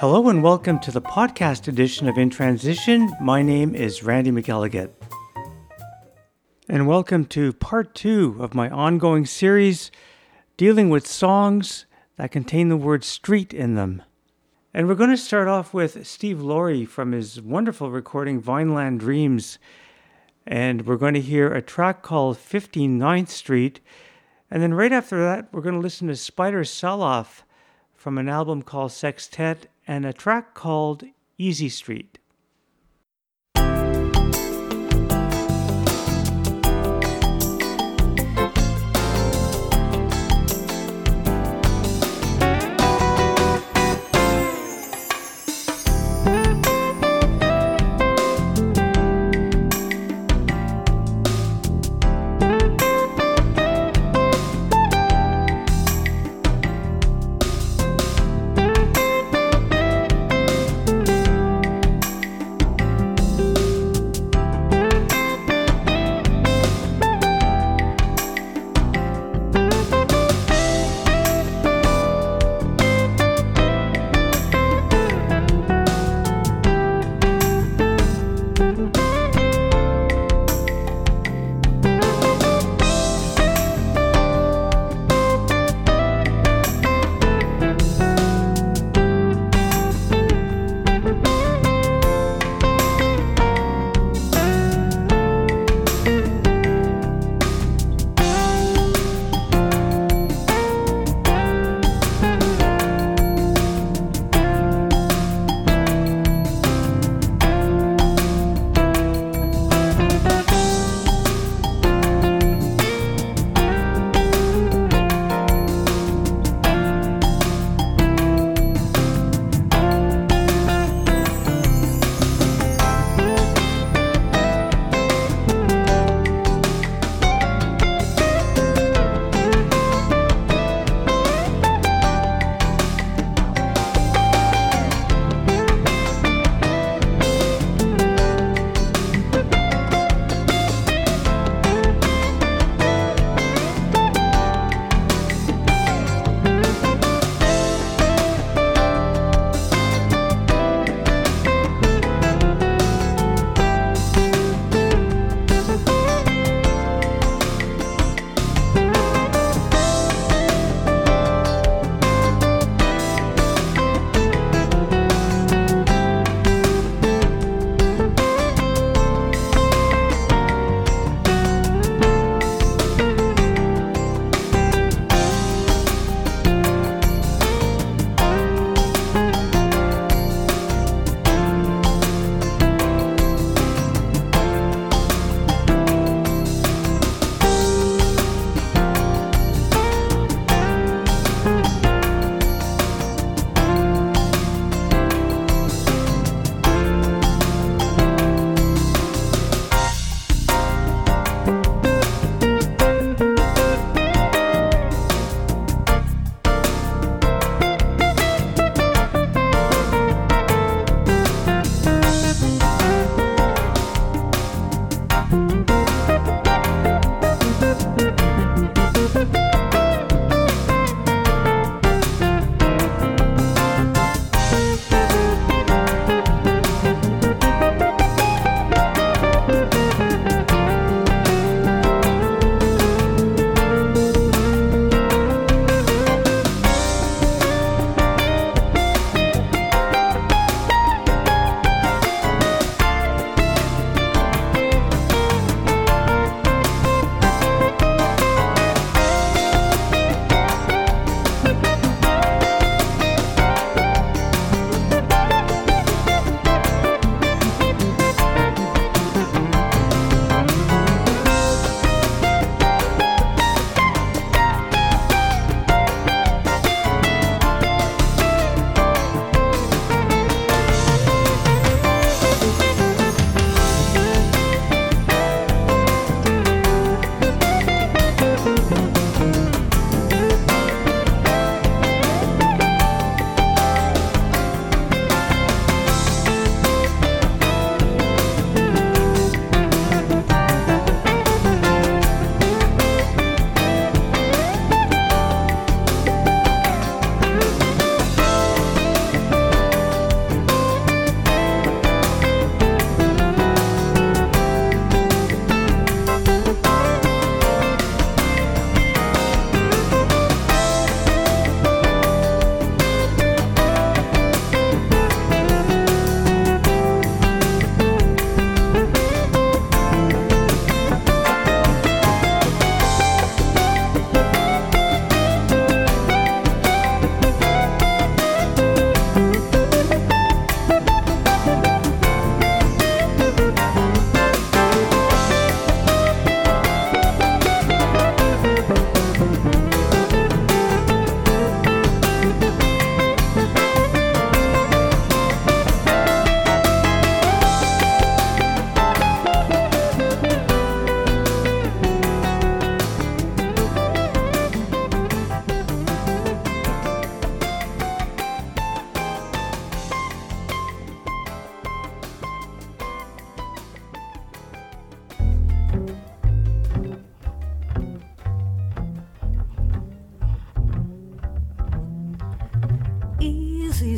Hello and welcome to the podcast edition of In Transition. My name is Randy McElligott. And welcome to part two of my ongoing series dealing with songs that contain the word street in them. And we're going to start off with Steve Laury from his wonderful recording Vineland Dreams. And we're going to hear a track called 59th Street. And then right after that, we're going to listen to Spider Saloff from an album called Sextet and a track called Easy Street.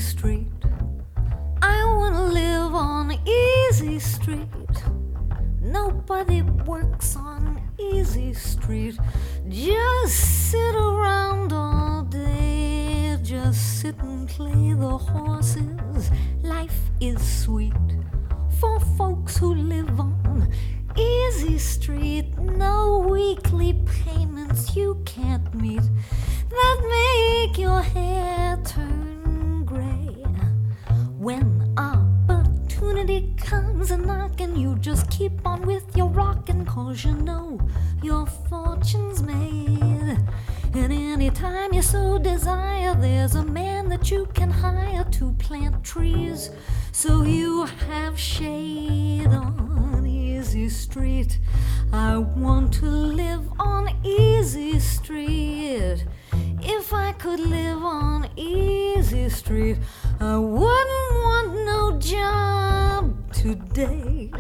Street. I wanna live on Easy Street. Nobody works on Easy Street. Just sit around all day, just sit and play the horses. Life is sweet for folks who live on Easy Street. No weekly payments you can't meet that make your hair turn. When opportunity comes a knocking, you just keep on with your rockin', cause you know your fortune's made. And anytime you so desire, there's a man that you can hire to plant trees so you have shade on Easy Street. I want to live on Easy Street. If I could live on Easy Street, I wouldn't want no job today.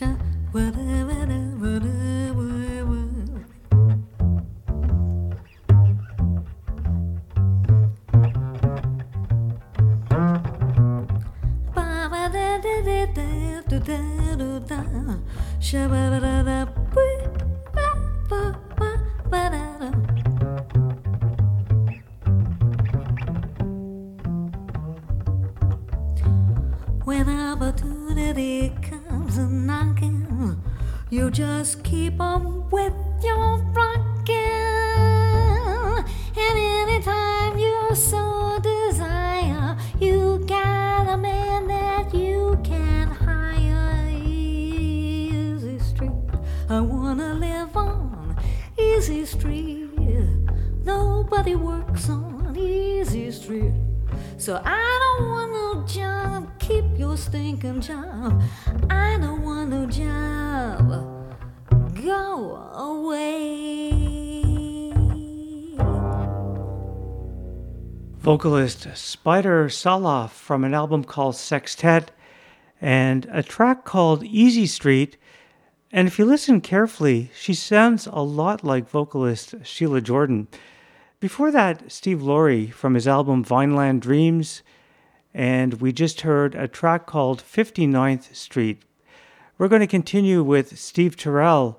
When Easy Street. Nobody works on Easy Street. So I don't want no job, keep your stinking job. I don't want no job, go away. vocalist Spider Saloff from an album called Sextet and a track called Easy Street. And if you listen carefully, she sounds a lot like vocalist Sheila Jordan. Before that, Steve Laury from his album Vineland Dreams, and we just heard a track called 59th Street. We're going to continue with Steve Turrell,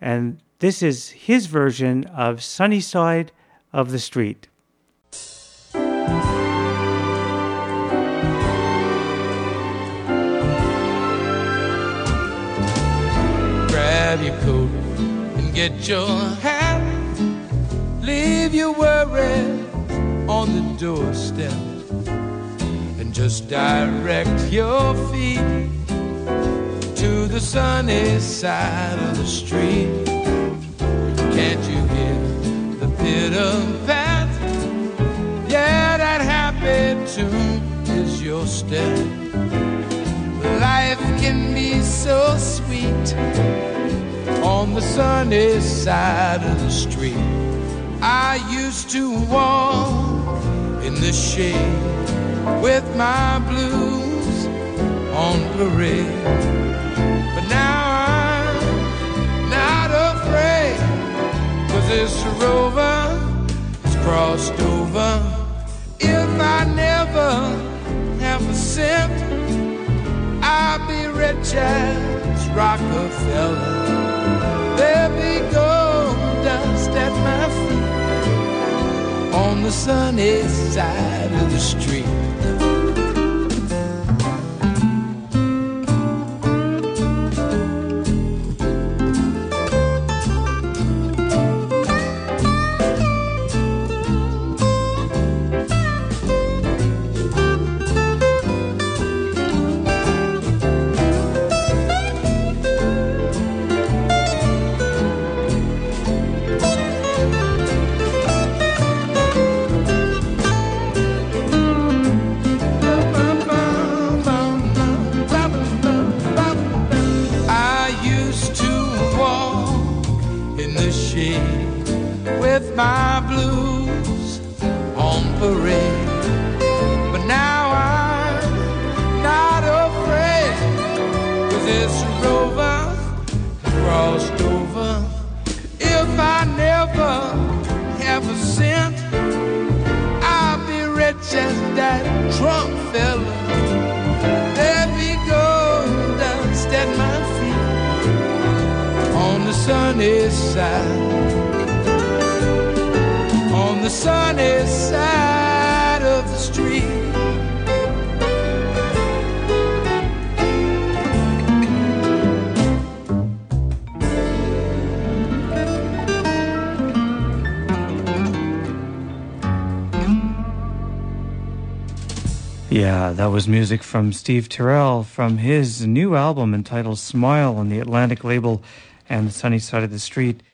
and this is his version of Sunny Side of the Street. Get your hat. Leave your worries on the doorstep and just direct your feet to the sunny side of the street. Can't you hear the pitter pat? Yeah, that happy tune is your step. Life can be so sweet on the sunny side of the street. I used to walk in the shade with my blues on parade. But now I'm not afraid, cause this rover has crossed over. If I never have a cent, I'll be rich as Rockefeller. On the sunny side of the street. Yeah, that was music from Steve Turrell from his new album entitled Smile on the Atlantic label and the sunny side of the street.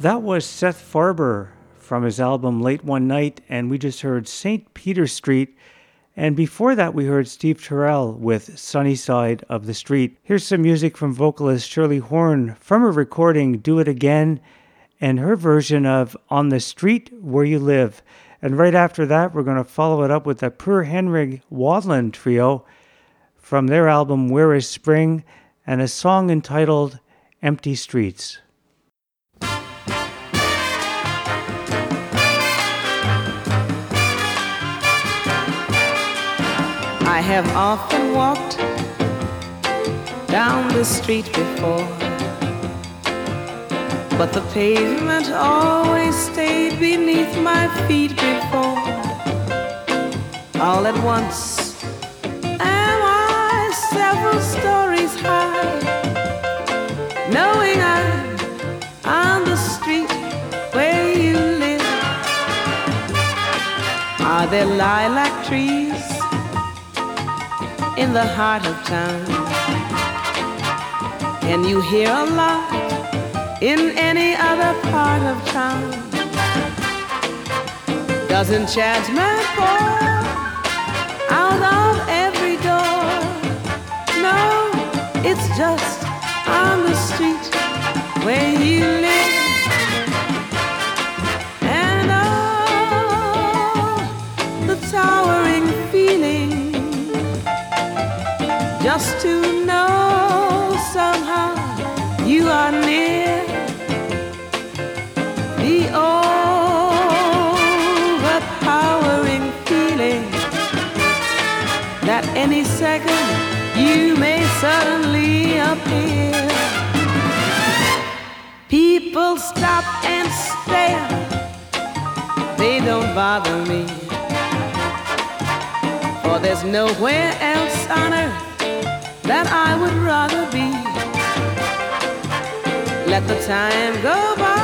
That was Seth Farber from his album Late One Night, and we just heard St. Peter Street. And before that, we heard Steve Turrell with Sunny Side of the Street. Here's some music from vocalist Shirley Horn from her recording Do It Again and her version of On the Street Where You Live. And right after that, we're going to follow it up with the Per Henrik Wallin Trio from their album Where is Spring and a song entitled Empty Streets. I have often walked down the street before, but the pavement always stayed beneath my feet before. All at once, am I several stories high, knowing I'm on the street where you live? Are there lilac trees? In the heart of town. Can you hear a lot in any other part of town? Does enchantment pour out of every door? No, it's just on the street where you live. Just to know somehow you are near the overpowering feeling that any second you may suddenly appear. People stop and stare, they don't bother me. For there's nowhere else on earth that I would rather be. Let the time go by.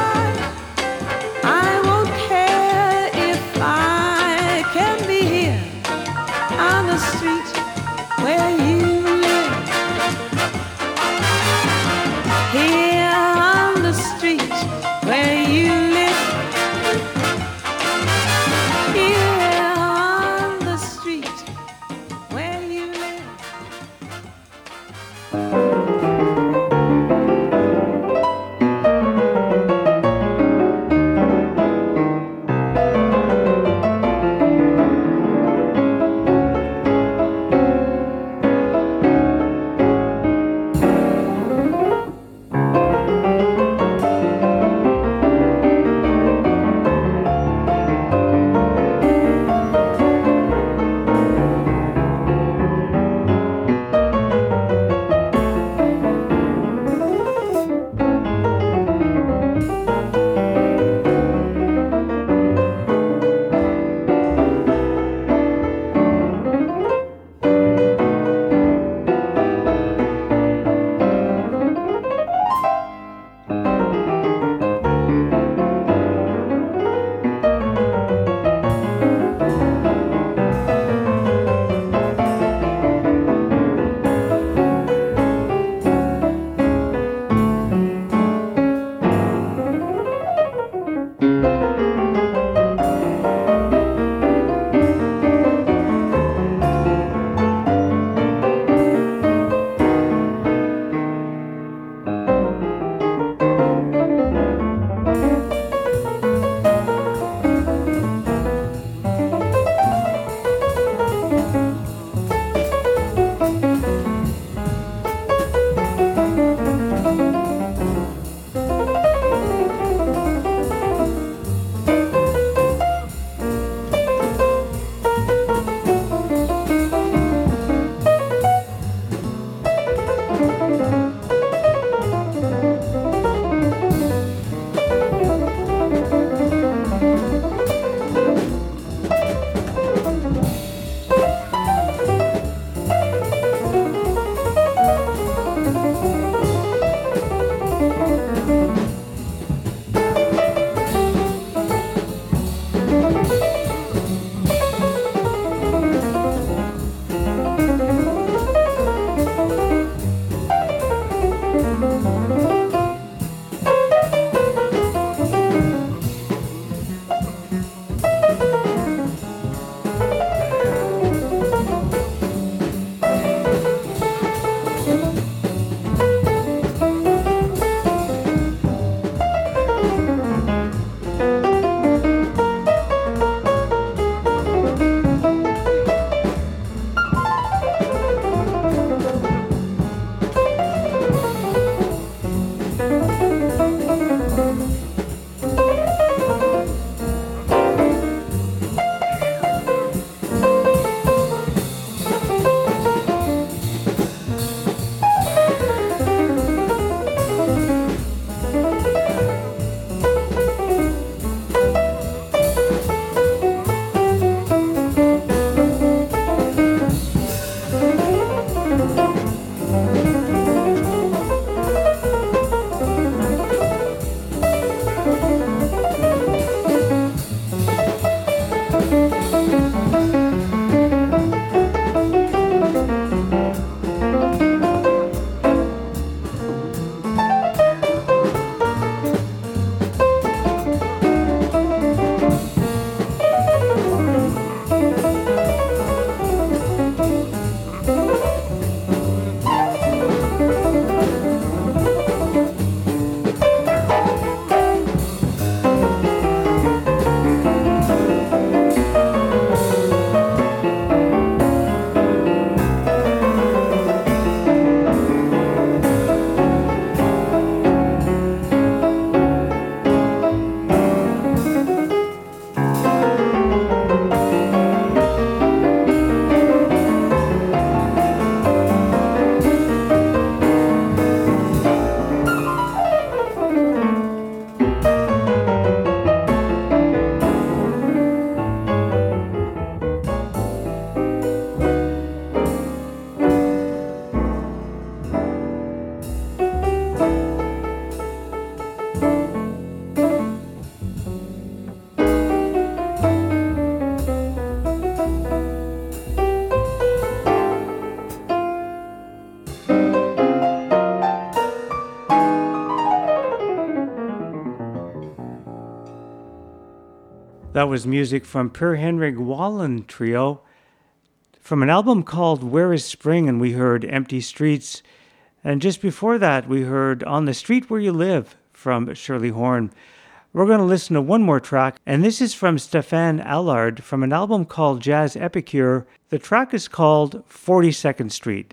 Was music from Per Henrik Wallin Trio from an album called Where is Spring, and we heard Empty Streets. And just before that, we heard On the Street Where You Live from Shirley Horn. We're going to listen to one more track, and this is from Stephan Allard from an album called Jazz Epicure. The track is called 42nd Street.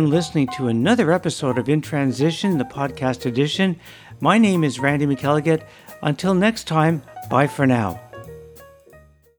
Been listening to another episode of In Transition, the podcast edition. My name is Randy McElligott. Until next time, bye for now.